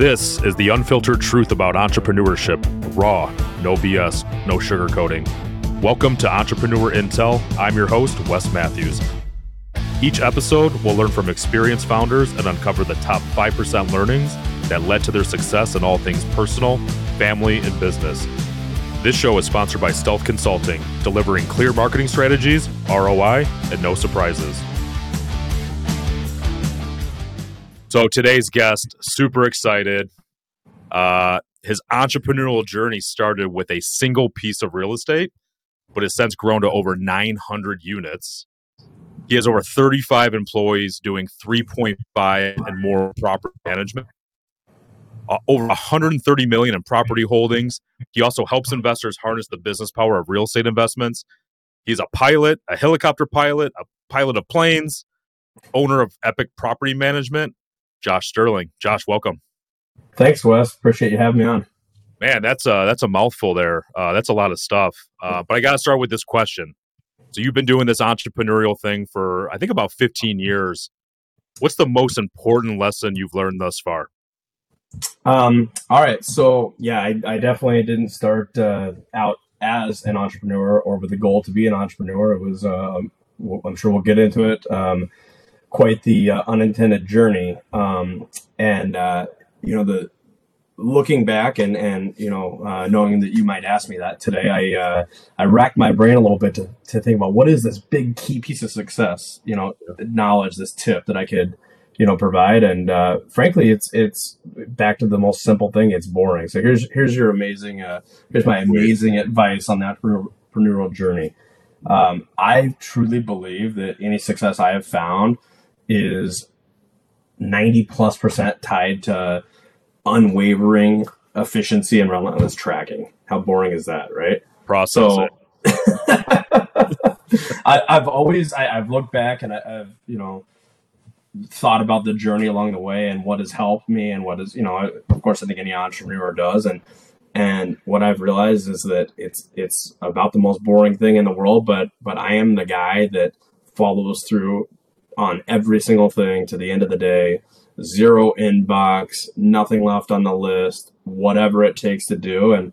This is the unfiltered truth about entrepreneurship raw, no BS, no sugarcoating. Welcome to Entrepreneur Intel. I'm your host, Wes Mathews. Each episode, we'll learn from experienced founders and uncover the top 5% learnings that led to their success in all things personal, family, and business. This show is sponsored by Stealth Consulting, delivering clear marketing strategies, ROI, and no surprises. So today's guest, super excited. Uh, his entrepreneurial journey started with a single piece of real estate, but has since grown to over 900 units. He has over 35 employees doing 3.5 and more property management. Uh, over 130 million in property holdings. He also helps investors harness the business power of real estate investments. He's a pilot, a helicopter pilot, a pilot of planes, owner of Epic Property Management, Josh Sterling. Josh, welcome. Thanks, Wes. Appreciate you having me on. Man, that's a that's a mouthful there. Uh, that's a lot of stuff. Uh, but I got to start with this question. So you've been doing this entrepreneurial thing for I think about 15 years. What's the most important lesson you've learned thus far? Um, all right. So yeah, I, I definitely didn't start uh, out as an entrepreneur or with the goal to be an entrepreneur. It was uh, I'm sure we'll get into it. Um, quite the uh, unintended journey. Um, and uh, you know, the looking back and and you know, uh, knowing that you might ask me that today, I uh, I racked my brain a little bit to to think about what is this big key piece of success. You know, knowledge, this tip that I could you know provide and uh, frankly it's it's back to the most simple thing it's boring so here's here's your amazing uh, here's my amazing advice on that entrepreneurial journey um, i truly believe that any success i have found is 90 plus percent tied to unwavering efficiency and relentless tracking. How boring is that, right? Process so, I, have always I, have looked back and I, have you know thought about the journey along the way and what has helped me and what is you know of course I think any entrepreneur does and and what I've realized is that it's it's about the most boring thing in the world but but I am the guy that follows through on every single thing to the end of the day. Zero inbox, nothing left on the list, whatever it takes to do. And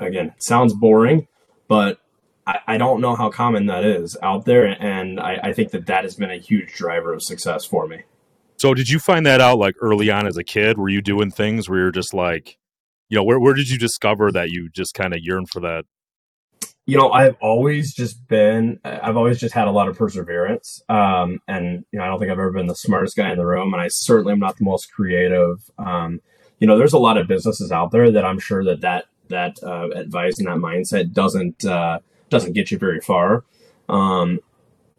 again, sounds boring, but I, I don't know how common that is out there. And I, I think that that has been a huge driver of success for me. So, did you find that out like early on as a kid? Were you doing things where you're just like, you know, where, where did you discover that you just kind of yearn for that you know, I've always just been, I've always just had a lot of perseverance. Um, and, you know, I don't think I've ever been the smartest guy in the room, and I certainly am not the most creative. Um, you know, there's a lot of businesses out there that I'm sure that that, that uh, advice and that mindset doesn't, uh, doesn't get you very far. Um,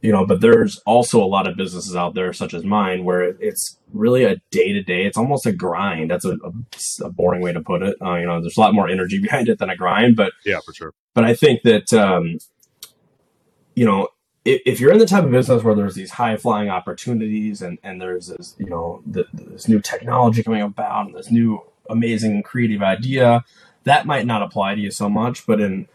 you know, but there's also a lot of businesses out there, such as mine, where it's really a day to day. It's almost a grind. That's a, a, boring way to put it. Uh, you know, there's a lot more energy behind it than a grind, but yeah, for sure. But I think that um, you know, if, if, you're in the type of business where there's these high flying opportunities and and there's this you know the, this new technology coming about and this new amazing creative idea, that might not apply to you so much. But in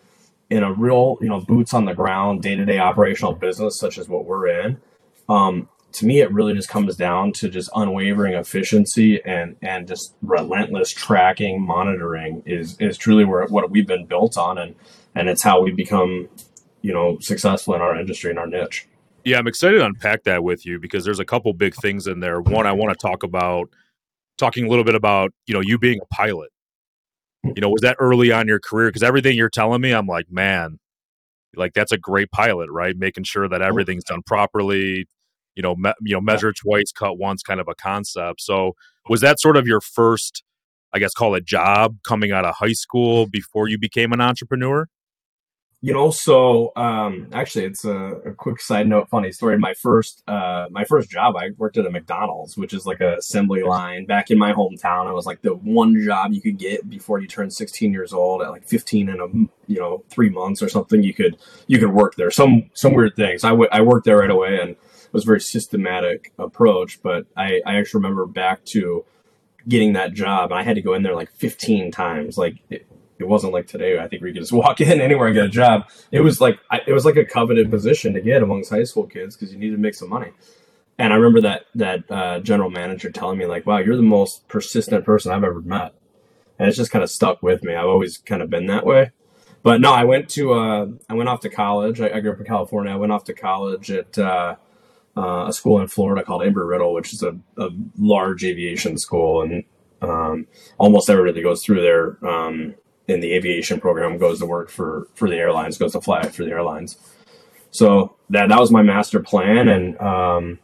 in a real, you know, boots on the ground, day to day operational business such as what we're in, um, to me, it really just comes down to just unwavering efficiency and and just relentless tracking, monitoring is is truly where what we've been built on, and and it's how we become, you know, successful in our industry and our niche. Yeah, I'm excited to unpack that with you because there's a couple big things in there. One, I want to talk about talking a little bit about you know you being a pilot you know, was that early on your career? Because everything you're telling me, I'm like, man, like that's a great pilot, right? Making sure that everything's done properly. You know, me, you know, measure twice, cut once, kind of a concept. So, was that sort of your first, I guess, call it job coming out of high school before you became an entrepreneur? You know so um, actually it's a, a, quick side note funny story. My first uh, my first job i worked at a mcdonald's which is like a assembly line back in my hometown. I was like the one job you could get before you turned 16 years old at like 15 in a you know three months or something you could you could work there. Some some weird things. I, w- I worked there right away and it was a very systematic approach but i i actually remember back to getting that job i had to go in there like 15 times. Like it, it wasn't like today. I think you could just walk in anywhere and get a job. It was like it was like a coveted position to get amongst high school kids because you needed to make some money. and I remember that that uh, general manager telling me like, "Wow, you're the most persistent person I've ever met," and it's just kind of stuck with me. I've always kind of been that way. But no, I went to uh, I went off to college. I, I, grew up in California. I went off to college at uh, uh a school in Florida called Embry Riddle, which is a, a large aviation school, and um, almost everybody that goes through there um, in the aviation program goes to work for for the airlines, goes to fly for the airlines. So that that was my master plan, and um,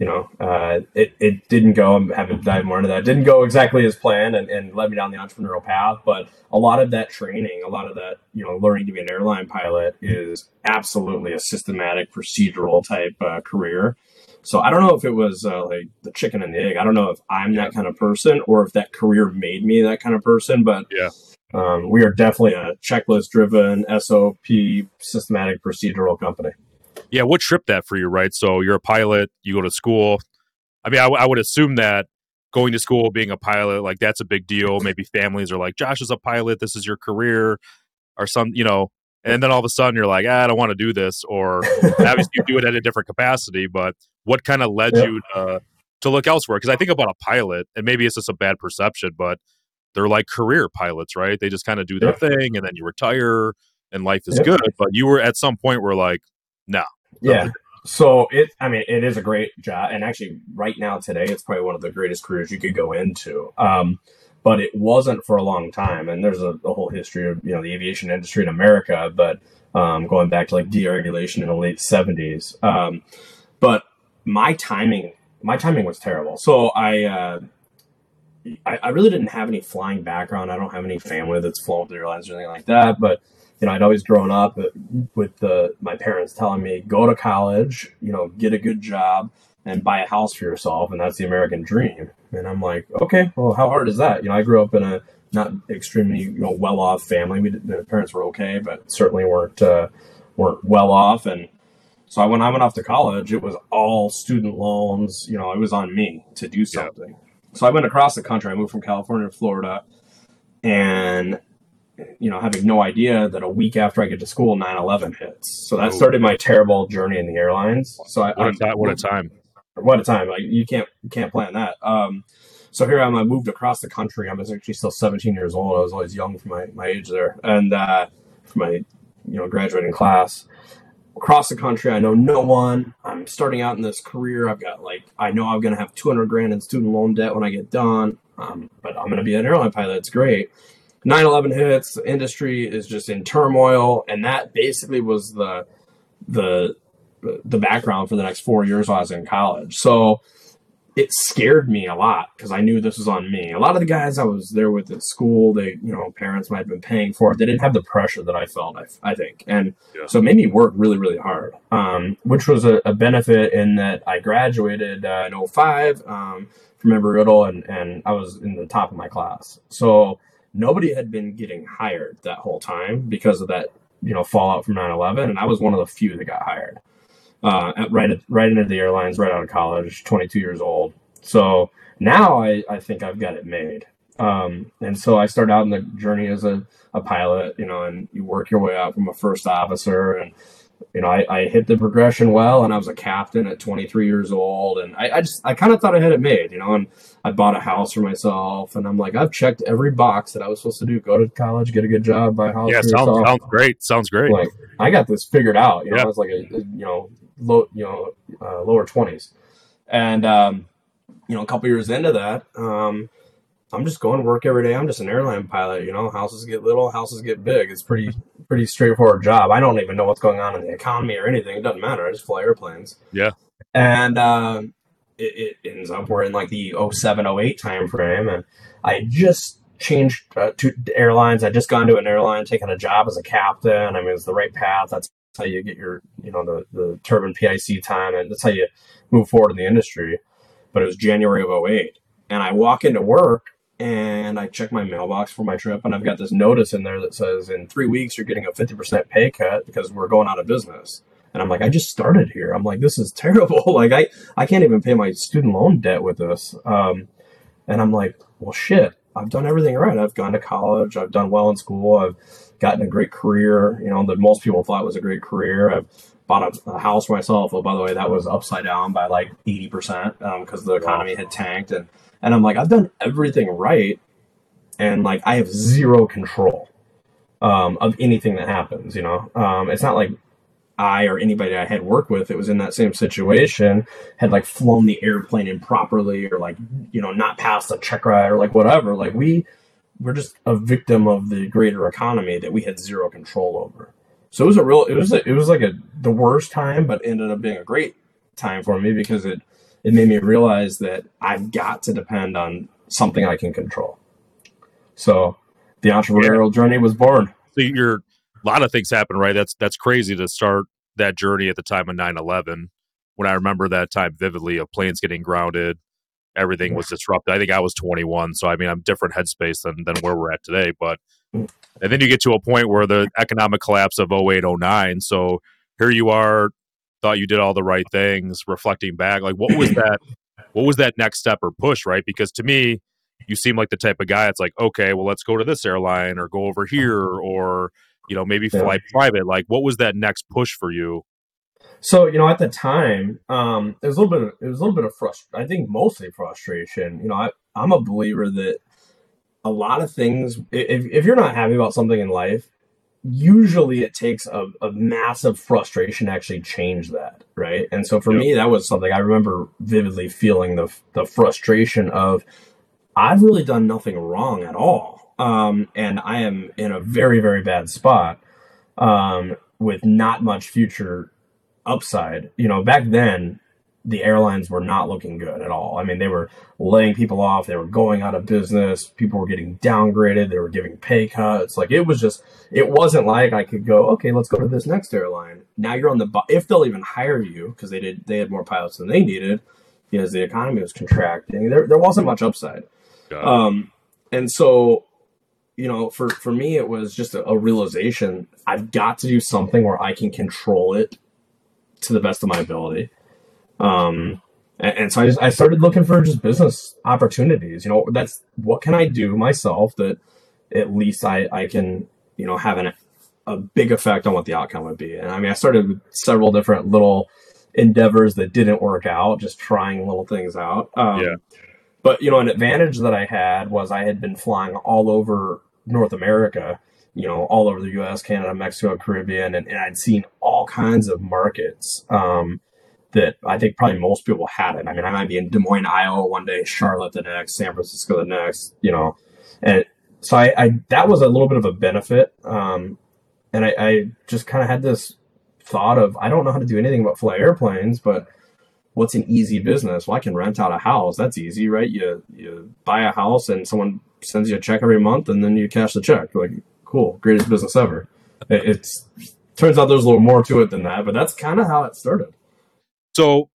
you know, uh, it, it didn't go, I haven't dive more into that, it didn't go exactly as planned and, and led me down the entrepreneurial path. But a lot of that training, a lot of that, you know, learning to be an airline pilot is absolutely a systematic procedural type uh, career. So I don't know if it was uh, like the chicken and the egg. I don't know if I'm that kind of person or if that career made me that kind of person. But yeah, um, we are definitely a checklist driven, SOP, systematic procedural company yeah, what tripped that for you, right? So you're a pilot, you go to school. I mean, I, I would assume that going to school, being a pilot, like that's a big deal. Maybe families are like, Josh is a pilot, this is your career, or some, you know, and then all of a sudden you're like, ah, I don't want to do this, or obviously you do it at a different capacity. But what kind of led you to to look elsewhere? Because I think about a pilot, and maybe it's just a bad perception, but they're like career pilots, right? They just kind of do their thing, and then you retire, and life is good. But you were at some point where like, no, nah, yeah. So it, I mean, it is a great job, and actually, right now today, it's probably one of the greatest careers you could go into. Um, but it wasn't for a long time, and there's a, a, whole history of you know the aviation industry in America, but um, going back to like deregulation in the late '70s. Um, but my timing, my timing was terrible. So I, uh, I, I really didn't have any flying background. I don't have any family that's flown with airlines or anything like that, but you know, I'd always grown up with the, my parents telling me, go to college, you know, get a good job and buy a house for yourself. And that's the American dream. And I'm like, okay, well, how hard is that? You know, I grew up in a not extremely, you know, well off family. We, the parents were okay, but certainly weren't, uh, weren't well off. And so when I went off to college, it was all student loans. You know, it was on me to do something. Yeah. So I went across the country. I moved from California to Florida and you know, having no idea that a week after I get to school, 9-11 hits. So that started my terrible journey in the airlines. So I, what, a, what a time. What a time. Like you can't, you can't plan that. Um, so here I am, I moved across the country. I was actually still 17 years old. I was always young for my, my age there. And, uh, for my, you know, graduating class across the country. I know no one. I'm starting out in this career. I've got like, I know I'm going to have 200 grand in student loan debt when I get done. Um, but I'm going to be an airline pilot. It's great. 9/11 hits, the industry is just in turmoil, and that basically was the the the background for the next four years while I was in college. So it scared me a lot because I knew this was on me. A lot of the guys I was there with at school, they you know parents might have been paying for it. They didn't have the pressure that I felt. I, I think, and yeah. so it made me work really really hard, um, which was a, a, benefit in that I graduated uh, in 05 um, from Embry Riddle, and and I was in the top of my class. So nobody had been getting hired that whole time because of that, you know, fallout from 9/11, and I was one of the few that got hired. Uh, right, at, right into the airlines, right out of college, 22 years old. So now I, I think I've got it made. Um, and so I started out in the journey as a, a pilot, you know, and you work your way up from a first officer and you know, I, I hit the progression well and I was a captain at 23 years old. And I, I just, I kind of thought I had it made, you know, and I bought a house for myself. And I'm like, I've checked every box that I was supposed to do go to college, get a good job, buy a house. Yeah, sounds, sounds great. Sounds great. Like, I got this figured out. You know, I was like a, a, you know, low, you know, uh, lower 20s. And, um, you know, a couple years into that, um, I'm just going to work every day. I'm just an airline pilot. You know, houses get little, houses get big. It's pretty pretty straightforward job. I don't even know what's going on in the economy or anything. It doesn't matter. I just fly airplanes. Yeah. And uh, it, it, ends up we're in like the 07, 08 time frame, and I just changed uh, to airlines. I just gone to an airline, taking a job as a captain. I mean, it's the right path. That's how you get your, you know, the the turbine PIC time, and that's how you move forward in the industry. But it was January of 08, and I walk into work and I check my mailbox for my trip, and I've got this notice in there that says, "In three weeks, you're getting a 50% pay cut because we're going out of business." And I'm like, I just started here. I'm like, this is terrible. like, I I can't even pay my student loan debt with this. Um, and I'm like, well, shit. I've done everything right. I've gone to college. I've done well in school. I've gotten a great career. You know that most people thought was a great career. I've bought a, a house myself. Oh, by the way, that was upside down by like eighty percent because um, the economy had tanked. And and I'm like, I've done everything right, and like I have zero control um, of anything that happens. You know, um, it's not like I or anybody I had worked with that was in that same situation had like flown the airplane improperly or like you know not passed a check ride or like whatever. Like we we're just a victim of the greater economy that we had zero control over. So it was a real it was a, it was like a the worst time, but ended up being a great time for me because it it made me realize that I've got to depend on something I can control. So the entrepreneurial yeah. journey was born. So you're a lot of things happen, right? That's that's crazy to start that journey at the time of 9-11 when I remember that time vividly of planes getting grounded, everything was disrupted. I think I was 21, so I mean I'm different headspace than than where we're at today. But mm. and then you get to a point where the economic collapse of 08, 09. So here you are, thought you did all the right things, reflecting back, like what was that what was that next step or push, right? Because to me, you seem like the type of guy that's like, okay, well let's go to this airline or go over here or you know, maybe fly yeah. private. Like, what was that next push for you? So, you know, at the time, um, it was a little bit. Of, it was a little bit of frustration. I think mostly frustration. You know, I, I'm a believer that a lot of things. If if you're not happy about something in life, usually it takes a, a massive frustration to actually change that, right? And so for yep. me, that was something I remember vividly feeling the the frustration of I've really done nothing wrong at all um, and I am in a very very bad spot um, with not much future upside. You know, back then the airlines were not looking good at all. I mean, they were laying people off, they were going out of business, people were getting downgraded, they were giving pay cuts. Like it was just, it wasn't like I could go, okay, let's go to this next airline. Now you're on the, if they'll even hire you because they did, they had more pilots than they needed because the economy was contracting. There, there wasn't much upside. Um, and so you know, for for me, it was just a, a, realization. I've got to do something where I can control it to the best of my ability. Um, and, and so I just I started looking for just business opportunities. You know, that's what can I do myself that at least I I can you know have an a big effect on what the outcome would be. And I mean, I started with several different little endeavors that didn't work out, just trying little things out. Um, yeah. But you know, an advantage that I had was I had been flying all over North America, you know, all over the U.S., Canada, Mexico, Caribbean, and, and I'd seen all kinds of markets um, that I think probably most people hadn't. I mean, I might be in Des Moines, Iowa one day, Charlotte the next, San Francisco the next, you know, and so I, I that was a little bit of a benefit, um, and I, I just kind of had this thought of I don't know how to do anything but fly airplanes, but what's an easy business? Well, I can rent out a house. That's easy, right? You you buy a house and someone sends you a check every month, and then you cash the check. Like, cool, greatest business ever. It, it's turns out there's a little more to it than that, but that's kind of how it started. So,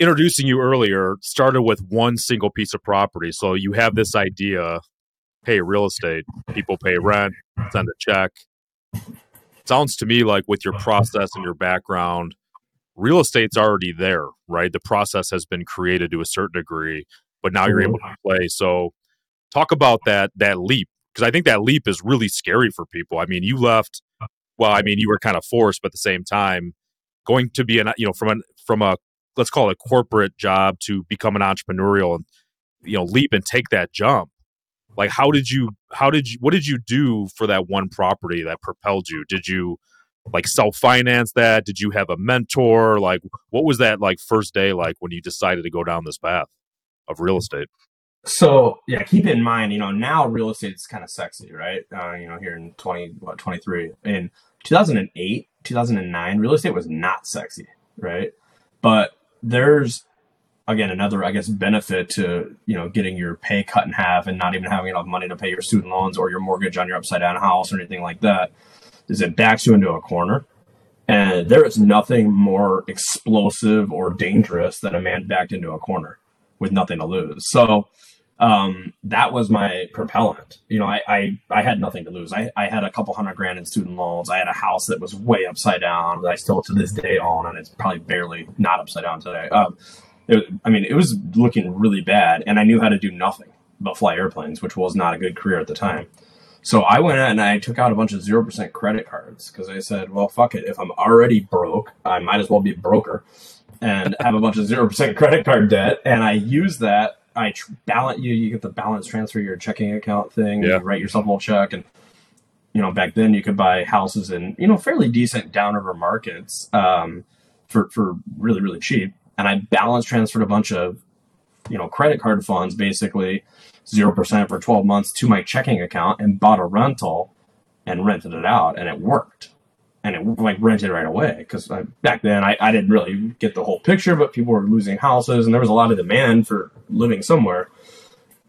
introducing you earlier started with one single piece of property. So you have this idea, hey, real estate, people pay rent, send a check. Sounds to me like with your process and your background, real estate's already there, right? The process has been created to a certain degree, but now you're able mm-hmm. to play. So talk about that that leap because I think that leap is really scary for people. I mean, you left well, I mean, you were kind of forced, but at the same time, going to be an you know from a from a let's call it a corporate job to become an entrepreneurial and you know leap and take that jump. Like, how did you? How did you? What did you do for that one property that propelled you? Did you like self finance that? Did you have a mentor? Like, what was that like first day like when you decided to go down this path of real mm. estate? So yeah, keep in mind, you know, now real estate is kind of sexy, right? Uh, you know, here in twenty what twenty three in two thousand and eight, two thousand and nine, real estate was not sexy, right? But there's again another i guess benefit to you know getting your pay cut in half and not even having enough money to pay your student loans or your mortgage on your upside down house or anything like that is it backs you into a corner. And there is nothing more explosive or dangerous than a man backed into a corner with nothing to lose. So um, that was my propellant. You know, I, I, I had nothing to lose. I, I had a couple hundred grand in student loans. I had a house that was way upside down that I still to this day own, and it's probably barely not upside down today. Um, it, I mean, it was looking really bad, and I knew how to do nothing but fly airplanes, which was not a good career at the time. So I went and I took out a bunch of zero percent credit cards because I said, well, fuck it. If I'm already broke, I might as well be a broker and have a bunch of zero percent credit card debt. And I use that. I tr- balance you. You get the balance transfer your checking account thing. Yeah. You write yourself a little check, and you know back then you could buy houses in you know fairly decent downriver markets um, for for really really cheap. And I balance transferred a bunch of you know credit card funds basically zero percent for twelve months to my checking account and bought a rental and rented it out, and it worked and it like rented right away because back then I, I didn't really get the whole picture but people were losing houses and there was a lot of demand for living somewhere.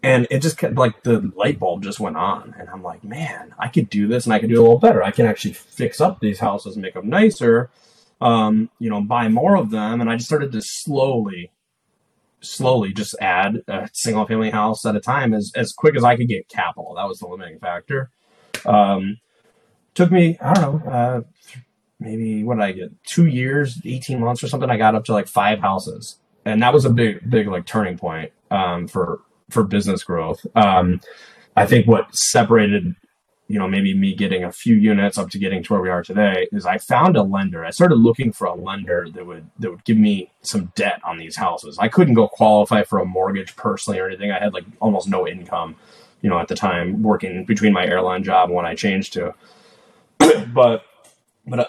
And it just kept like the light bulb just went on and i'm like man i could do this and i could do a little better. I can actually fix up these houses and make them nicer um, you know buy more of them. And i just started to slowly slowly just add a single family house at a time as, as quick as i could get capital. That was the limiting factor. Um, took me i don't know uh, maybe what did I get? Two years, eighteen months or something. I got up to like five houses, and that was a big, big like turning point um, for for business growth. Um, I think what separated, you know, maybe me getting a few units up to getting to where we are today is I found a lender. I started looking for a lender that would that would give me some debt on these houses. I couldn't go qualify for a mortgage personally or anything. I had like almost no income, you know, at the time working between my airline job and when I changed to. but but uh,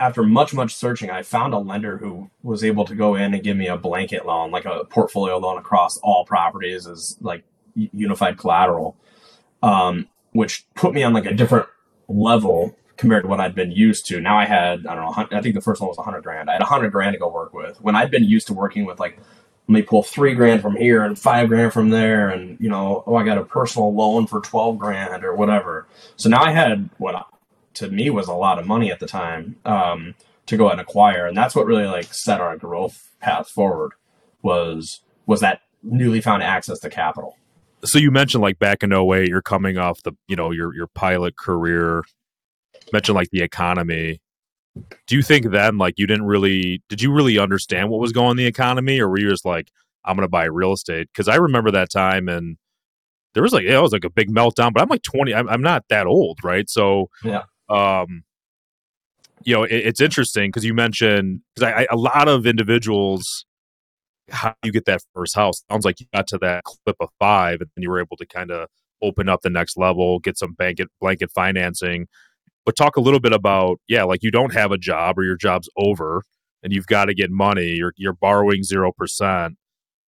after much much searching i found a lender who was able to go in and give me a blanket loan like a portfolio loan across all properties as like unified collateral um, which put me on like a different level compared to what i'd been used to. Now i had i don't know i think the first one was 100 grand. I had 100 grand to go work with. When i'd been used to working with like let me pull three grand from here and five grand from there and you know oh i got a personal loan for 12 grand or whatever. So now i had what to me was a lot of money at the time um, to go and acquire, and that's what really like set our growth path forward was was that newly found access to capital. So you mentioned like back in 08, you're coming off the you know your your pilot career. Mentioned like the economy. Do you think then like you didn't really did you really understand what was going on in the economy, or were you just like I'm going to buy real estate? Because I remember that time and there was like yeah, it was like a big meltdown. But I'm like 20. I'm, I'm not that old, right? So yeah um, you know, it, it's interesting because you mentioned because I, I, a lot of individuals, how you get that first house? Sounds like you got to that clip of five, and then you were able to kind of open up the next level, get some blanket blanket financing. But talk a little bit about yeah, like you don't have a job or your job's over, and you've got to get money. You're you're borrowing zero percent.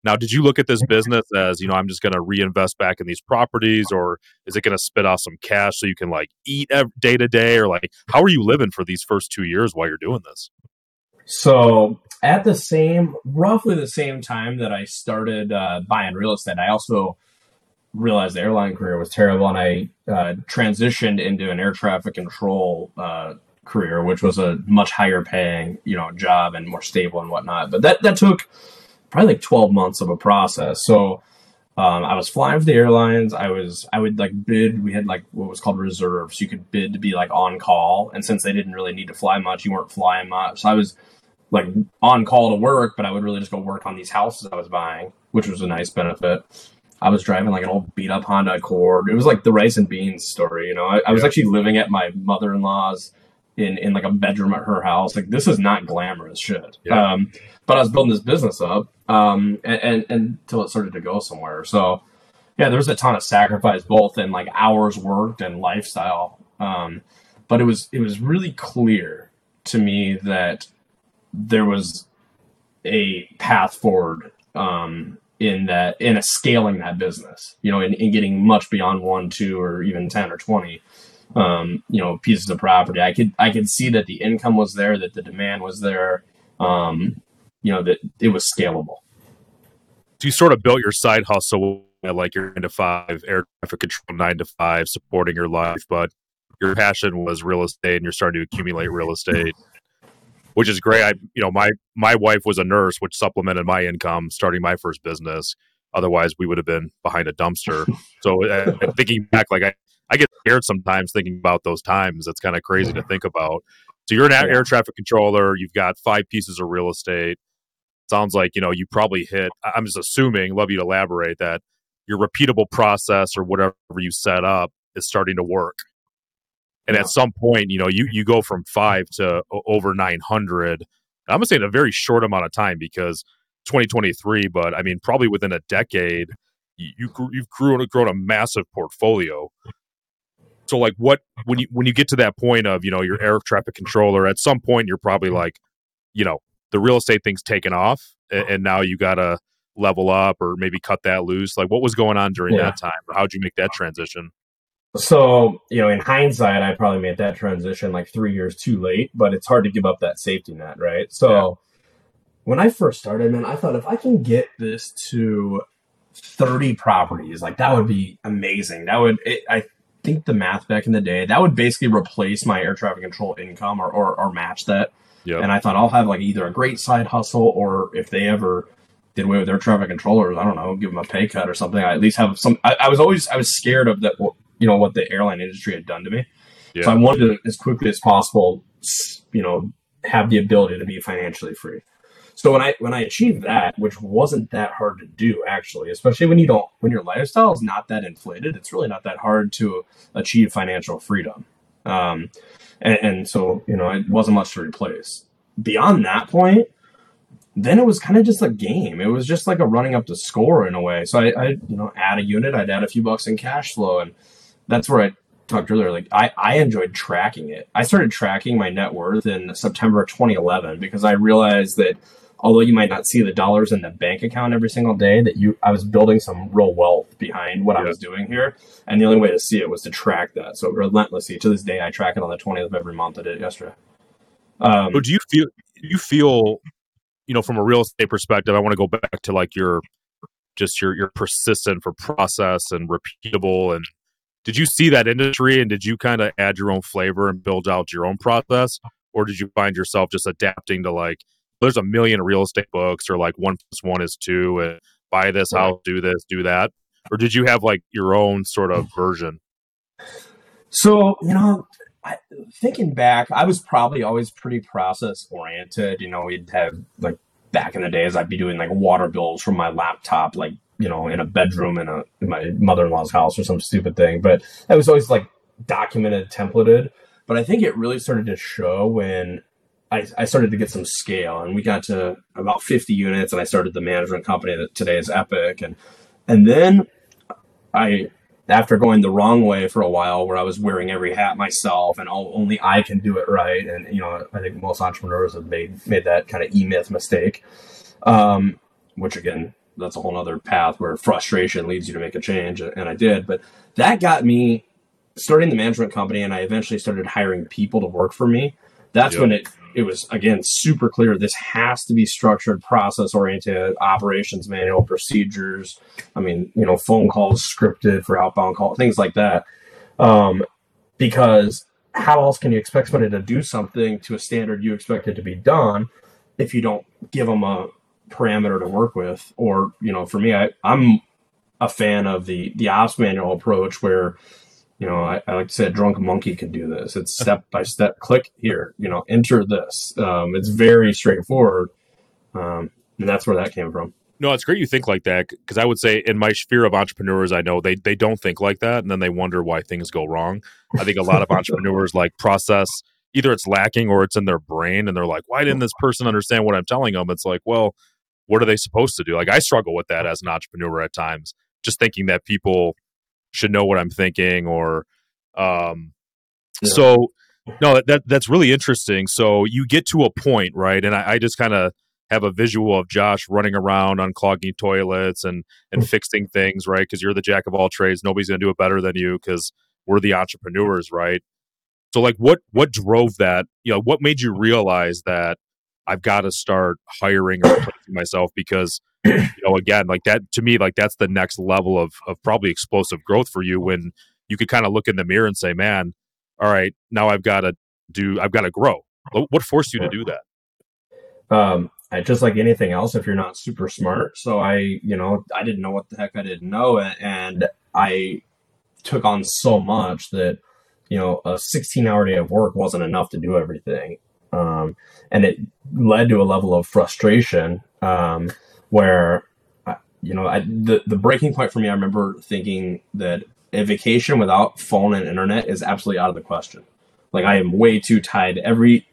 Now, did you look at this business as, you know, I'm just going to reinvest back in these properties or is it going to spit off some cash so you can like eat day to day or like how are you living for these first 2 years while you're doing this? So, at the same roughly the same time that I started uh, buying real estate, I also realized the airline career was terrible and I uh, transitioned into an air traffic control uh, career, which was a much higher paying, you know, job and more stable and whatnot. But that that took probably like 12 months of a process. So um, I was flying for the airlines. I was I would like bid. We had like what was called reserves. You could bid to be like on call, and since they didn't really need to fly much, you weren't flying much. So I was like on call to work, but I would really just go work on these houses I was buying, which was a nice benefit. I was driving like an old beat up Honda Accord. It was like the rice and beans story, you know. I, I was actually living at my mother in law's in in like a bedroom at her house. Like this is not glamorous shit. Yeah. Um, but I was building this business up, um, and, and, and until it started to go somewhere. So, yeah, there was a ton of sacrifice, both in like hours worked and lifestyle. Um, but it was it was really clear to me that there was a path forward um, in that in a scaling that business. You know, in, in getting much beyond one, two, or even ten or twenty. Um, you know, pieces of property. I could I could see that the income was there, that the demand was there. Um, you know that it was scalable. So you sort of built your side hustle like your nine to five air traffic control nine to five supporting your life, but your passion was real estate and you're starting to accumulate real estate. Which is great. I, you know, my my wife was a nurse, which supplemented my income starting my first business. Otherwise, we would have been behind a dumpster. so, uh, thinking back, like I, I get scared sometimes thinking about those times. It's kind of crazy to think about. So you're an air traffic controller. You've got five pieces of real estate sounds like you know you probably hit i'm just assuming love you to elaborate that your repeatable process or whatever you set up is starting to work. And yeah. at some point, you know, you you go from five to over 900. I'm gonna say in a very short amount of time because 2023, but I mean, probably within a decade, you, you you've grown grown a massive portfolio. So, like, what when you when you get to that point of you know your air traffic controller, at some point you're probably mm-hmm. like, you know, the real estate thing's taken off, and, uh-huh. and now you gotta level up or maybe cut that loose. Like, what was going on during yeah. that time, or how'd you make that transition? So, you know, in hindsight, I probably made that transition like three years too late, but it's hard to give up that safety net, right? So, yeah. when I first started, man, I thought if I can get this to 30 properties, like that would be amazing. That would, it, I think the math back in the day, that would basically replace my air traffic control income or, or, or match that. Yep. And I thought I'll have like either a great side hustle or if they ever did away with their traffic controllers, I don't know, give them a pay cut or something. I at least have some. I, I was always I was scared of that you know what the airline industry had done to me. Yeah. So I wanted to, as quickly as possible, you know, have the ability to be financially free. So when I when I achieved that, which wasn't that hard to do actually, especially when you don't when your lifestyle is not that inflated, it's really not that hard to achieve financial freedom. Um, and, and so you know, it wasn't much to replace. Beyond that point, then it was kind of just a game. It was just like a running up the score in a way. So I, I you know, add a unit, I'd add a few bucks in cash flow, and that's where I talked earlier. Like I, I enjoyed tracking it. I started tracking my net worth in September 2011 because I realized that although you might not see the dollars in the bank account every single day, that you I was building some real wealth behind what yeah. I was doing here, and the only way to see it was to track that. So relentlessly to this day, I track it on the 20th of every month. I did it yesterday. Um, but do you feel you feel you know from a real estate perspective? I want to go back to like your just your your persistent for process and repeatable and did you see that industry and did you kind of add your own flavor and build out your own process or did you find yourself just adapting to like there's a million real estate books or like one plus one is two and buy this right. house do this do that or did you have like your own sort of version so you know I, thinking back i was probably always pretty process oriented you know we'd have like back in the days i'd be doing like water bills from my laptop like you know, in a bedroom in, a, in my mother-in-law's house or some stupid thing. But it was always like documented, templated. But I think it really started to show when I, I, started to get some scale and we got to about 50 units and I started the management company that today is Epic. And, and then I, after going the wrong way for a while where I was wearing every hat myself and all, only I can do it right. And, you know, I think most entrepreneurs have made, made that kind of e-myth mistake. Um, which again, that's a whole other path where frustration leads you to make a change and i did but that got me starting the management company and i eventually started hiring people to work for me that's yep. when it it was again super clear this has to be structured process oriented operations manual procedures i mean you know phone calls scripted for outbound call things like that um, because how else can you expect somebody to do something to a standard you expect it to be done if you don't give them a parameter to work with. Or, you know, for me, I, I'm a fan of the the ops manual approach where, you know, I, I like to say a drunk monkey can do this. It's step by step. Click here. You know, enter this. Um, it's very straightforward, um, and that's where that came from. No, it's great you think like that because I would say in my sphere of entrepreneurs, I know they they don't think like that, and then they wonder why things go wrong. I think a lot of entrepreneurs like process either it's lacking or it's in their brain, and they're like, "Why didn't this person understand what I'm telling them?" It's like, well, what are they supposed to do? Like I struggle with that as an entrepreneur at times, just thinking that people should know what I'm thinking or um yeah. so no that that's really interesting. So you get to a point, right? And I, I just kind of have a visual of Josh running around unclogging toilets and and mm. fixing things, right? Because you're the jack of all trades. Nobody's gonna do it better than you because we're the entrepreneurs, right? So like what what drove that? You know, what made you realize that I've got to start hiring or myself because you know again like that to me like that's the next level of of probably explosive growth for you when you could kind of look in the mirror and say man all right now I've got to do I've got to grow. What forced you to do that? Um I, just like anything else if you're not super smart so I you know I didn't know what the heck I didn't know and I took on so much that you know a 16 hour day of work wasn't enough to do everything um, and it led to a level of frustration um, where, you know, I, the the breaking point for me, I remember thinking that a vacation without phone and internet is absolutely out of the question. Like I am way too tied. Every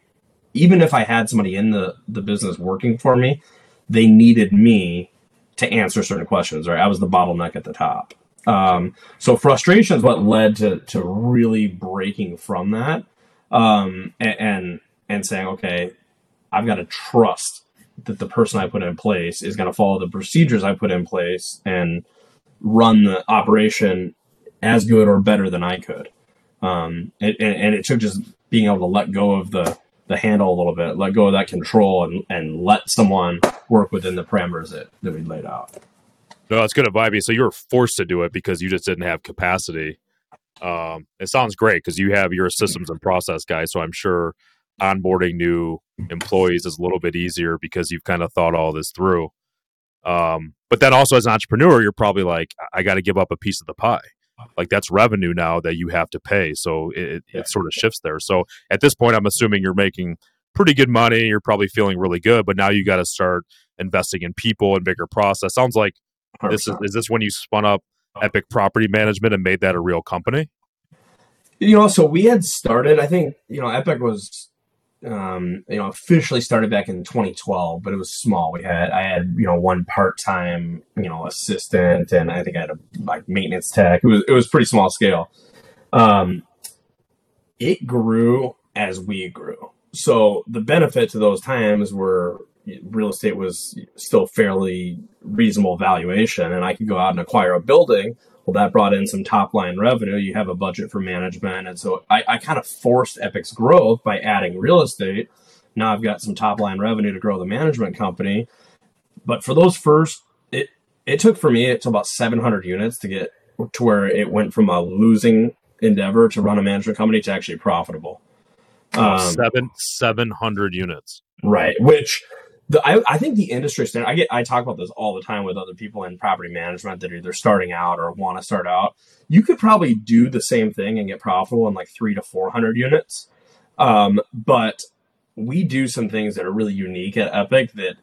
even if I had somebody in the the business working for me, they needed me to answer certain questions. Right, I was the bottleneck at the top. Um, so frustration is what led to to really breaking from that um, and, and and saying, okay, I've got to trust that the person I put in place is going to follow the procedures I put in place and run the operation as good or better than I could. Um, and, and it took just being able to let go of the the handle a little bit, let go of that control, and and let someone work within the parameters that, that we laid out. No, that's good advice. So you were forced to do it because you just didn't have capacity. Um, it sounds great because you have your systems and process guys. So I'm sure onboarding new employees is a little bit easier because you've kind of thought all this through. Um, but then also as an entrepreneur, you're probably like, I got to give up a piece of the pie. Like that's revenue now that you have to pay. So it, it sort of shifts there. So at this point, I'm assuming you're making pretty good money. You're probably feeling really good, but now you got to start investing in people and bigger process. Sounds like 100%. this is, is this when you spun up Epic Property Management and made that a real company? You know, so we had started. I think you know Epic was um, you know, officially started back in 2012, but it was small. We had, I had, you know, one part-time, you know, assistant and I think I had a like maintenance tech. It was, it was pretty small scale. Um, it grew as we grew. So the benefit to those times were real estate was still fairly reasonable valuation and I could go out and acquire a building well, that brought in some top line revenue. You have a budget for management. And so I, I kind of forced Epic's growth by adding real estate. Now I've got some top line revenue to grow the management company. But for those first, it, it took for me, it's about 700 units to get to where it went from a losing endeavor to run a management company to actually profitable. Um, seven, 700 units. Right. Which the, I, I think the industry standard I get I talk about this all the time with other people in property management that are either starting out or want to start out. You could probably do the same thing and get profitable in like three to four hundred units. Um, but we do some things that are really unique at Epic that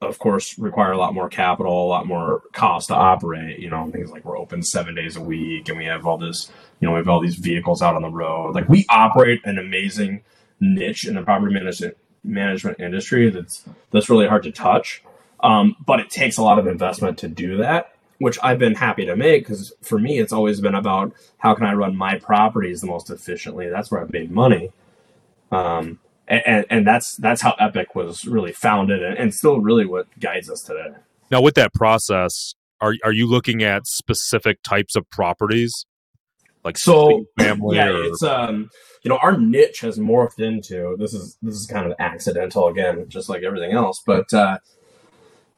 of course require a lot more capital, a lot more cost to operate. You know, things like we're open seven days a week and we have all this, you know, we have all these vehicles out on the road. Like we operate an amazing niche in the property management management industry that's that's really hard to touch. Um, but it takes a lot of investment to do that, which I've been happy to make because for me, it's always been about how can I run my properties the most efficiently. That's where I've made money. Um, and, and that's that's how Epic was really founded and, and still really what guides us today. Now, with that process, are are you looking at specific types of properties, like so? Family yeah, or... it's um you know our niche has morphed into this is this is kind of accidental again just like everything else but uh,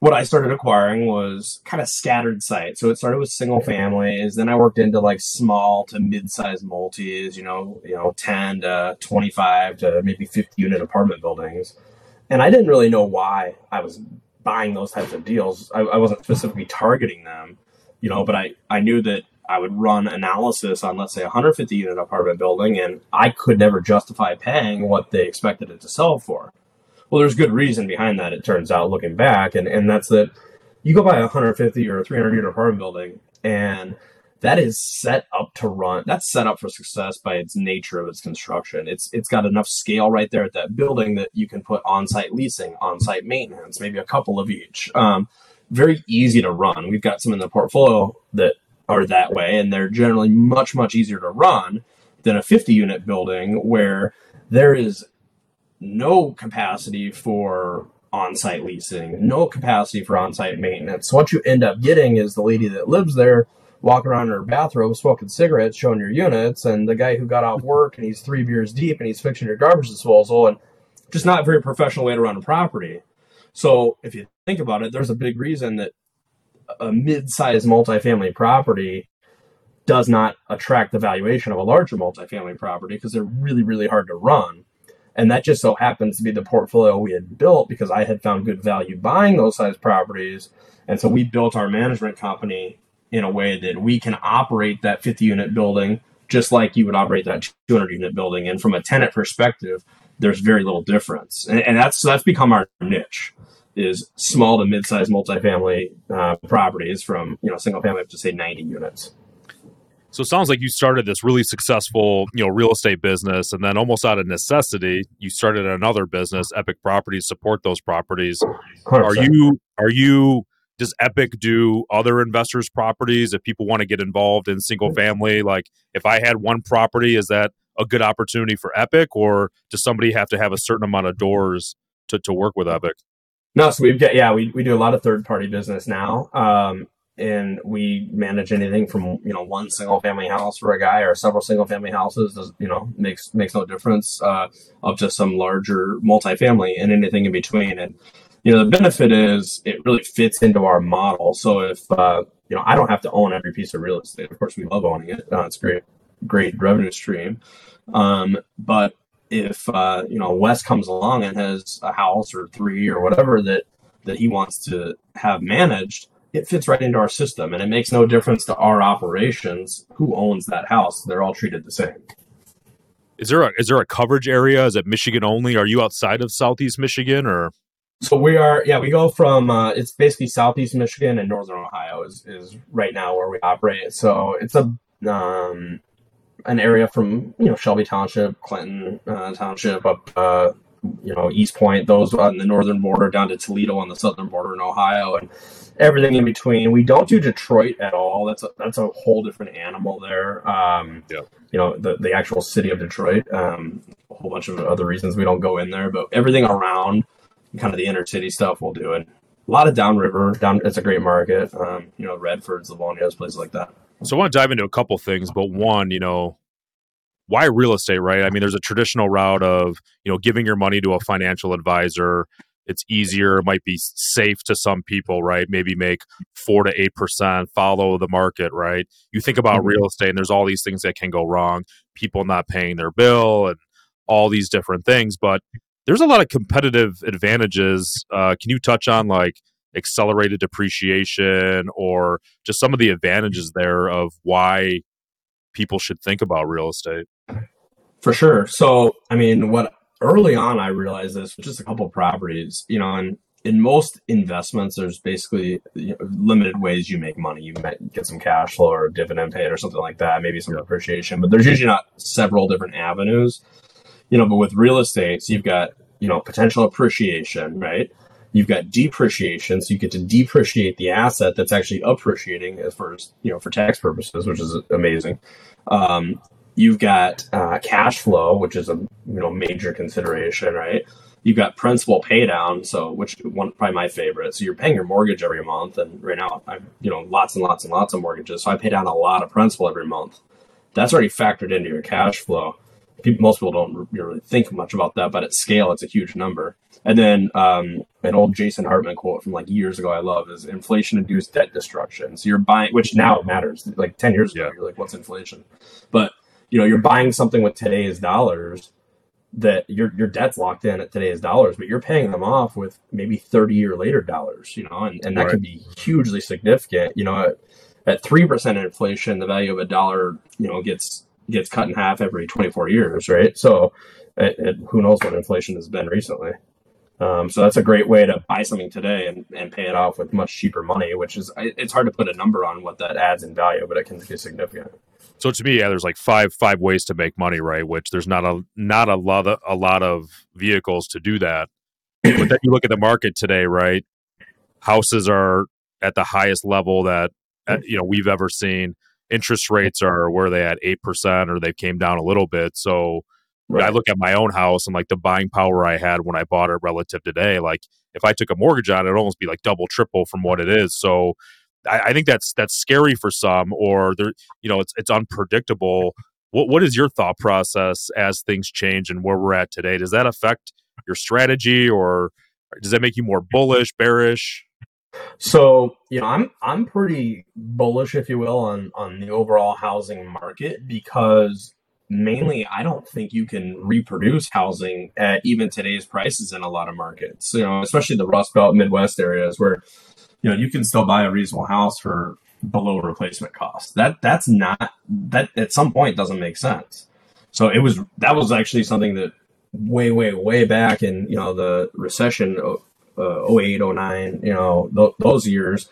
what i started acquiring was kind of scattered sites. So it started with single families then i worked into like small to mid-sized multis you know you know 10 to 25 to maybe 50 unit apartment buildings. And i didn't really know why i was buying those types of deals. I, I wasn't specifically targeting them you know but i i knew that I would run analysis on, let's say, a 150 unit apartment building, and I could never justify paying what they expected it to sell for. Well, there's good reason behind that, it turns out, looking back, and, and that's that you go buy a 150 or 300 unit apartment building, and that is set up to run. That's set up for success by its nature of its construction. It's it's got enough scale right there at that building that you can put on-site leasing, on-site maintenance, maybe a couple of each. Um, very easy to run. We've got some in the portfolio that are that way, and they're generally much much easier to run than a 50 unit building where there is no capacity for on-site leasing, no capacity for on-site maintenance. So what you end up getting is the lady that lives there walking around in her bathrobe smoking cigarettes, showing your units, and the guy who got off work and he's three beers deep and he's fixing your garbage disposal and just not a very professional way to run a property. So if you think about it, there's a big reason that a mid-sized multifamily property does not attract the valuation of a larger multifamily property because they're really, really hard to run. And that just so happens to be the portfolio we had built because I had found good value buying those size properties. And so we built our management company in a way that we can operate that 50 unit building just like you would operate that 200 unit building. And from a tenant perspective, there's very little difference. And, and that's, that's become our niche is small to mid-sized multifamily uh, properties from you know single family up to say 90 units. So it sounds like you started this really successful, you know, real estate business, and then almost out of necessity, you started another business, Epic Properties, support those properties. 100%. Are you are you does Epic do other investors' properties if people want to get involved in single family? Like if I had one property, is that a good opportunity for Epic, or does somebody have to have a certain amount of doors to, to work with Epic? No, so we've got yeah, we, we do a lot of third party business now. Um, and we manage anything from you know one single family house for a guy or several single family houses does you know makes makes no difference uh, up to some larger multifamily and anything in between. And you know the benefit is it really fits into our model. So if uh, you know i don't have to own every piece of real estate. Of course we love owning it. Uh, it's great great revenue stream. Um, but if uh, you know wes comes along and has a house or three or whatever that that he wants to have managed it fits right into our system and it makes no difference to our operations who owns that house they're all treated the same Is there a is there a coverage area? Is it Michigan only? Are you outside of Southeast Michigan or so we are yeah we go from uh, it's basically southeast michigan and northern ohio is, is right now where we operate so it's a um, an area from you know shelby township clinton uh, township up uh, you know eastpointe those on the northern border down to toledo on the southern border in ohio and everything in between. We don't do detroit at all. That's a, that's a whole different animal there. Um, Yeah. you know the, the actual city of detroit um, a whole bunch of other reasons we don't go in there but everything around kind of the inner city stuff we'll do it. A lot of downriver down it's a great market. Um, you know redford's livonia's places like that So I want to dive into a couple things, but one, you know, why real estate, right? I mean, there's a traditional route of, you know, giving your money to a financial advisor. It's easier, it might be safe to some people, right? Maybe make four to eight percent, follow the market, right? You think about Mhm. real estate and there's all these things that can go wrong, people not paying their bill and all these different things, but there's a lot of competitive advantages. Uh, can you touch on like accelerated depreciation or just some of the advantages there of why people should think about real estate. For sure. So, I mean, what early on I realized this with just a couple properties, you know, and in most investments, there's basically you know, limited ways you make money. You might get some cash flow or dividend paid or something like that, maybe some appreciation, but there's usually not several different avenues, you know. But with real estate, so you've got you know potential appreciation, right? You've got depreciation, so you get to depreciate the asset that's actually appreciating as far as you know for tax purposes, which is amazing. Um, you've got uh, cash flow, which is a you know major consideration, right? You've got principal pay down, so which one probably my favorite. So you're paying your mortgage every month, and right now I you know lots and lots and lots of mortgages, so I pay down a lot of principal every month. That's already factored into your cash flow. People, most people don't really think much about that, but at scale, it's a huge number. And then um, an old Jason Hartman quote from like years ago I love is inflation-induced debt destruction. So you're buying, which now matters. Like ten years ago, Yeah. you're like, what's inflation? But you know, you're buying something with today's dollars that your your debt's locked in at today's dollars, but you're paying them off with maybe 30 year later dollars, you know, and, and that Right. could be hugely significant. You know, at, at 3% inflation, the value of a dollar, you know, gets gets cut in half every 24 years, right? So, it, it, who knows what inflation has been recently. Um, so that's a great way to buy something today and, and pay it off with much cheaper money, which is it's hard to put a number on what that adds in value, but it can be significant. So to me, yeah, there's like five five ways to make money, right? Which there's not a not a lot of a lot of vehicles to do that. but then you look at the market today, right? Houses are at the highest level that uh, you know we've ever seen. Interest rates are where they at eight percent, or they came down a little bit. So I look at my own house and like the buying power I had when I bought it relative today. Like if I took a mortgage on it, it'd almost be like double, triple from what it is. So I, I think that's that's scary for some, or there, you know, it's it's unpredictable. What what is your thought process as things change and where we're at today? Does that affect your strategy, or does that make you more bullish, bearish? So you know, I'm I'm pretty bullish, if you will, on on the overall housing market because mainly I don't think you can reproduce housing at even today's prices in a lot of markets. You know, especially the Rust Belt Midwest areas where you know you can still buy a reasonable house for below replacement cost. That that's not that at some point doesn't make sense. So it was that was actually something that way way way back in you know the recession uh, 08, 09, you know, th- those years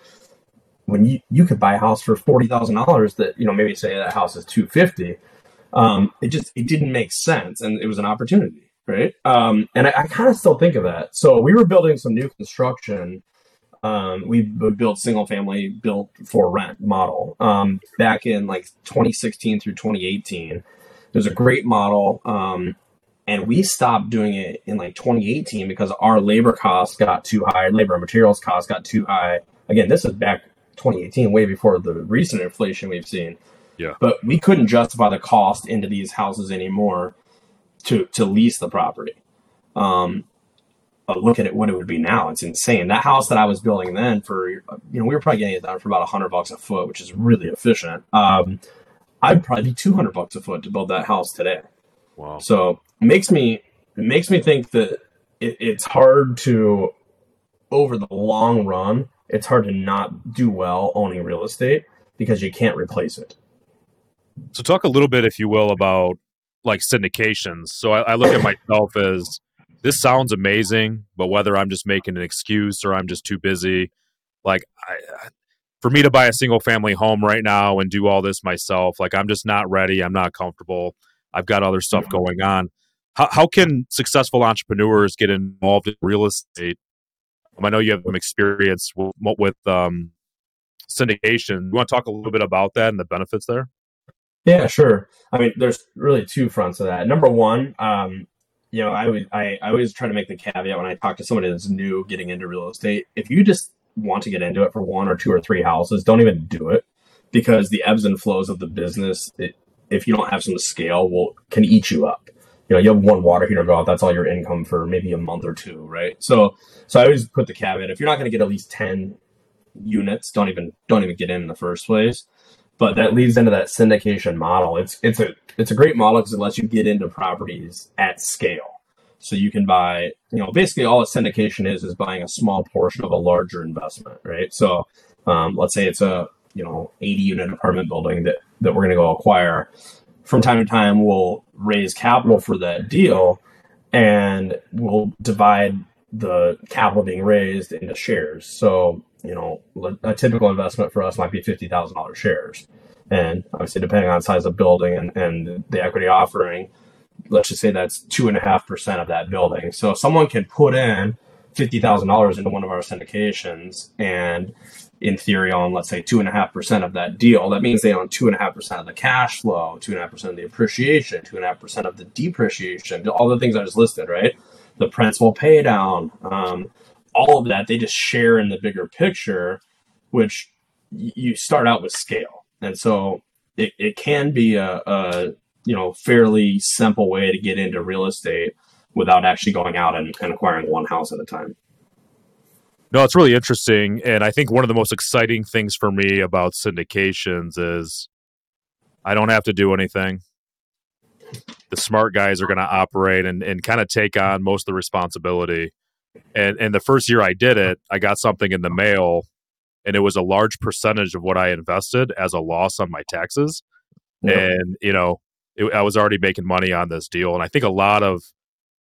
when you, you could buy a house for $40,000 that, you know, maybe say that house is 250. Um, it just, it didn't make sense. And it was an opportunity. Right. Um, and I, I kind of still think of that. So we were building some new construction. Um, we built single family built for rent model um, back in like 2016 through 2018. It was a great model. Um, and we stopped doing it in like 2018 because our labor costs got too high, labor and materials costs got too high. Again, this is back 2018, way before the recent inflation we've seen. Yeah. But we couldn't justify the cost into these houses anymore to to lease the property. Um, but look at it, what it would be now. It's insane. That house that I was building then for, you know, we were probably getting it done for about a hundred bucks a foot, which is really efficient. Um, I'd probably be 200 bucks a foot to build that house today. Wow. So makes me it makes me think that it, it's hard to over the long run. It's hard to not do well owning real estate because you can't replace it. So talk a little bit, if you will, about like syndications. So I, I look at myself as this sounds amazing, but whether I'm just making an excuse or I'm just too busy, like I, for me to buy a single family home right now and do all this myself, like I'm just not ready. I'm not comfortable. I've got other stuff mm-hmm. going on. How, how can successful entrepreneurs get involved in real estate? Um, I know you have some experience with, with um, syndication. You want to talk a little bit about that and the benefits there? Yeah, sure. I mean, there's really two fronts of that. Number one, um, you know, I would I, I always try to make the caveat when I talk to somebody that's new getting into real estate. If you just want to get into it for one or two or three houses, don't even do it because the ebbs and flows of the business, it, if you don't have some scale, will can eat you up. You know, you have one water heater go out, that's all your income for maybe a month or two, right? So, so I always put the caveat: if you're not going to get at least ten units, don't even don't even get in in the first place. But that leads into that syndication model. It's it's a it's a great model because it lets you get into properties at scale. So you can buy, you know, basically all a syndication is is buying a small portion of a larger investment, right? So um, let's say it's a you know 80 unit apartment building that that we're going to go acquire from time to time we'll raise capital for that deal and we'll divide the capital being raised into shares. So you know a typical investment for us might be $50000 shares. And obviously depending on size of building and, and the equity offering let's just say that's two and a half percent of that building. So if someone can put in $50000 into one of our syndications and in theory on let's say two and a half percent of that deal. That means they own two and a half percent of the cash flow two and a half percent of the appreciation two and a half percent of the depreciation all the things i just listed right? The principal pay down um, all of that they just share in the bigger picture which you start out with scale. And so it, it can be a, a you know fairly simple way to get into real estate without actually going out and, and acquiring one house at a time no, it's really interesting. And I think one of the most exciting things for me about syndications is I don't have to do anything. The smart guys are going to operate and, and kind of take on most of the responsibility. And, and the first year I did it, I got something in the mail and it was a large percentage of what I invested as a loss on my taxes. Yeah. And, you know, it, I was already making money on this deal. And I think a lot of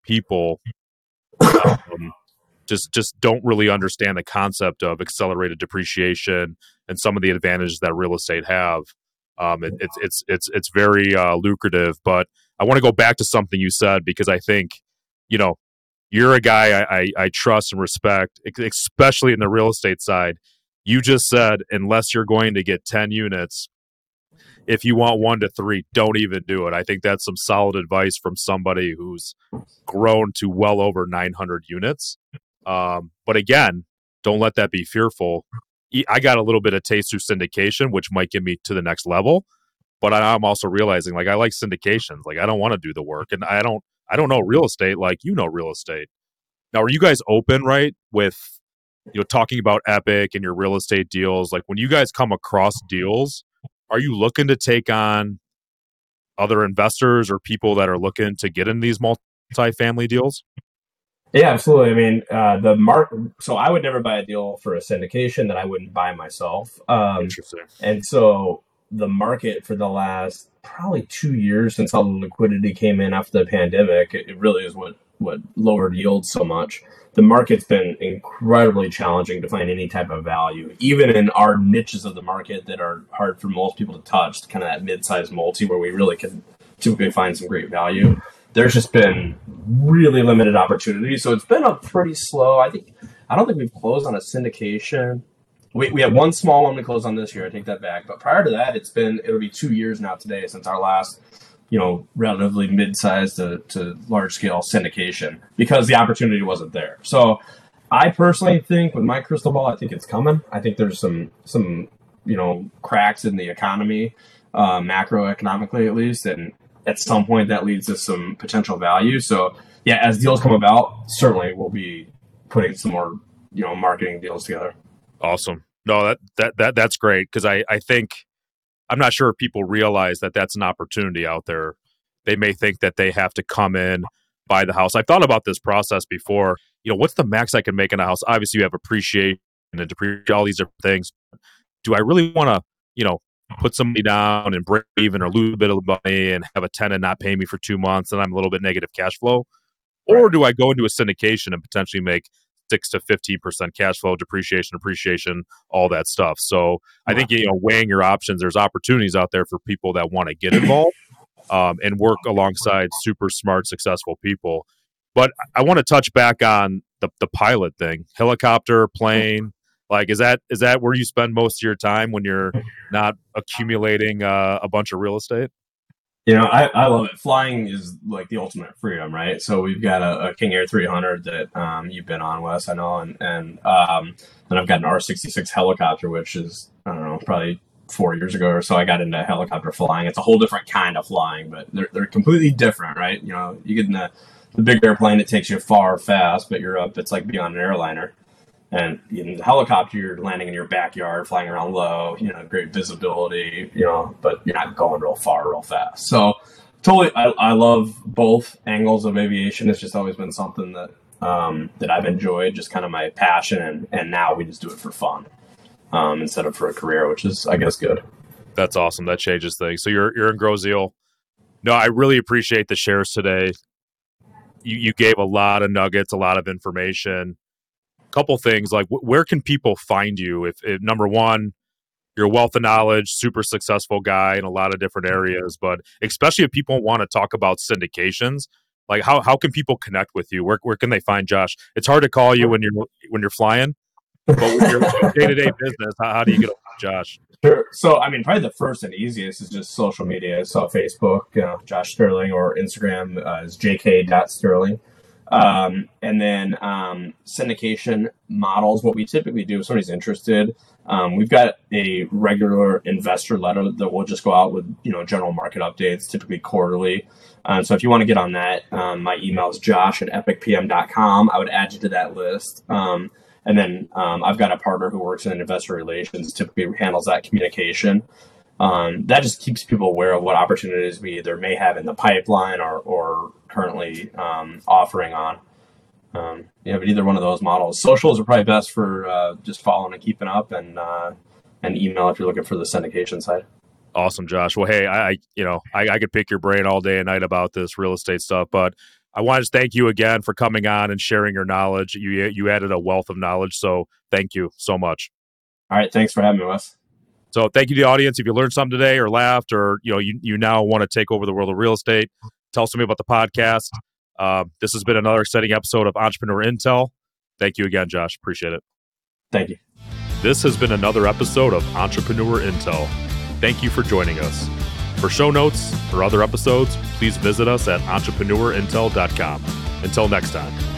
people um, just just don't really understand the concept of accelerated depreciation and some of the advantages that real estate have. Um, it, it's it's it's it's very uh, lucrative. But I want to go back to something you said because I think you know you're a guy I, I, I trust and respect, especially in the real estate side. You just said unless you're going to get ten units, if you want one to three, don't even do it. I think that's some solid advice from somebody who's grown to well over 900 units. Um, but again, don't let that be fearful. I got a little bit of taste through syndication, which might get me to the next level. But I'm also realizing like I like syndications. Like I don't want to do the work, and I don't I don't know real estate like you know real estate. Now, are you guys open right with you know talking about Epic and your real estate deals? Like when you guys come across deals, are you looking to take on other investors or people that are looking to get in these multi-family deals? Yeah, absolutely. I mean, uh, the mark. So I would never buy a deal for a syndication that I wouldn't buy myself. Um, Interesting. And so the market for the last probably two years since all the liquidity came in after the pandemic, it, it really is what what lowered yields so much, the market's been incredibly challenging to find any type of value, even in our niches of the market that are hard for most people to touch, kind of that mid-sized multi where we really can typically find some great value. There's just been really limited opportunity, so it's been a pretty slow. I think I don't think we've closed on a syndication. We, we have one small one we closed on this year. I take that back. But prior to that, it's been it'll be two years now today since our last you know, relatively mid-sized to, to large-scale syndication because the opportunity wasn't there. So I personally think with my crystal ball, I think it's coming. I think there's some some you know cracks in the economy, uh, macroeconomically at least, and at some point that leads to some potential value. So yeah, as deals come about, certainly we'll be putting some more you know marketing deals together. Awesome. No, that that that that's great because I I think I'm not sure if people realize that that's an opportunity out there. They may think that they have to come in, buy the house. I've thought about this process before. You know, what's the max I can make in a house? Obviously, you have appreciation and depreciation, all these different things. Do I really want to, you know, put somebody down and break even or lose a bit of money and have a tenant not pay me for two months and I'm a little bit negative cash flow? Or do I go into a syndication and potentially make six to fifteen percent cash flow, depreciation, appreciation, all that stuff. So I think you know weighing your options. There's opportunities out there for people that want to get involved um, and work alongside super smart, successful people. But I want to touch back on the the pilot thing, helicopter, plane. Like, is that is that where you spend most of your time when you're not accumulating uh, a bunch of real estate? You know, I, I love it. Flying is like the ultimate freedom, right? So we've got a, a King Air 300 that um, you've been on, Wes, I know, and and um, then I've got an R66 helicopter, which is I don't know, probably four years ago or so. I got into helicopter flying. It's a whole different kind of flying, but they're they're completely different, right? You know, you get in the the big airplane, it takes you far fast, but you're up. It's like beyond an airliner. And in the helicopter, you're landing in your backyard, flying around low, you know, great visibility, you know, but you're not going real far, real fast. So, totally, I, I love both angles of aviation. It's just always been something that um, that I've enjoyed, just kind of my passion, and and now we just do it for fun um, instead of for a career, which is, I guess, good. That's awesome. That changes things. So you're you're in Grosse No, I really appreciate the shares today. You you gave a lot of nuggets, a lot of information couple things like where can people find you if, if, number one you're a wealth of knowledge super successful guy in a lot of different areas but especially if people want to talk about syndications like how, how can people connect with you where, where can they find josh it's hard to call you when you're when you're flying but with your day-to-day business how, how do you get josh Sure. So, I mean, probably the first and easiest is just social media. So, Facebook, you know, Josh Sterling, or Instagram uh, is jk.sterling. Um, and then um, syndication models. What we typically do if somebody's interested, um, we've got a regular investor letter that will just go out with you know general market updates, typically quarterly. Um, so if you want to get on that, um, my email is josh at epicpm.com. I would add you to that list. Um, and then I've got a partner who works in investor relations, typically handles that communication. That just keeps people aware of what opportunities we either may have in the pipeline or, or currently um, offering on. Um, yeah, but either one of those models. Socials are probably best for uh, just following and keeping up, and uh, and email if you're looking for the syndication side. Awesome, Josh. Well, hey, I, you know I, I could pick your brain all day and night about this real estate stuff, but I want to thank you again for coming on and sharing your knowledge. You you added a wealth of knowledge, so thank you so much. All right, thanks for having me, Wes. So thank you to the audience. If you learned something today or laughed or you know you, you now want to take over the world of real estate, tell somebody about the podcast. Uh, this has been another exciting episode of Entrepreneur Intel. Thank you again, Josh. Appreciate it. Thank you. This has been another episode of Entrepreneur Intel. Thank you for joining us. For show notes or other episodes, please visit us at entrepreneurintel.com. Until next time.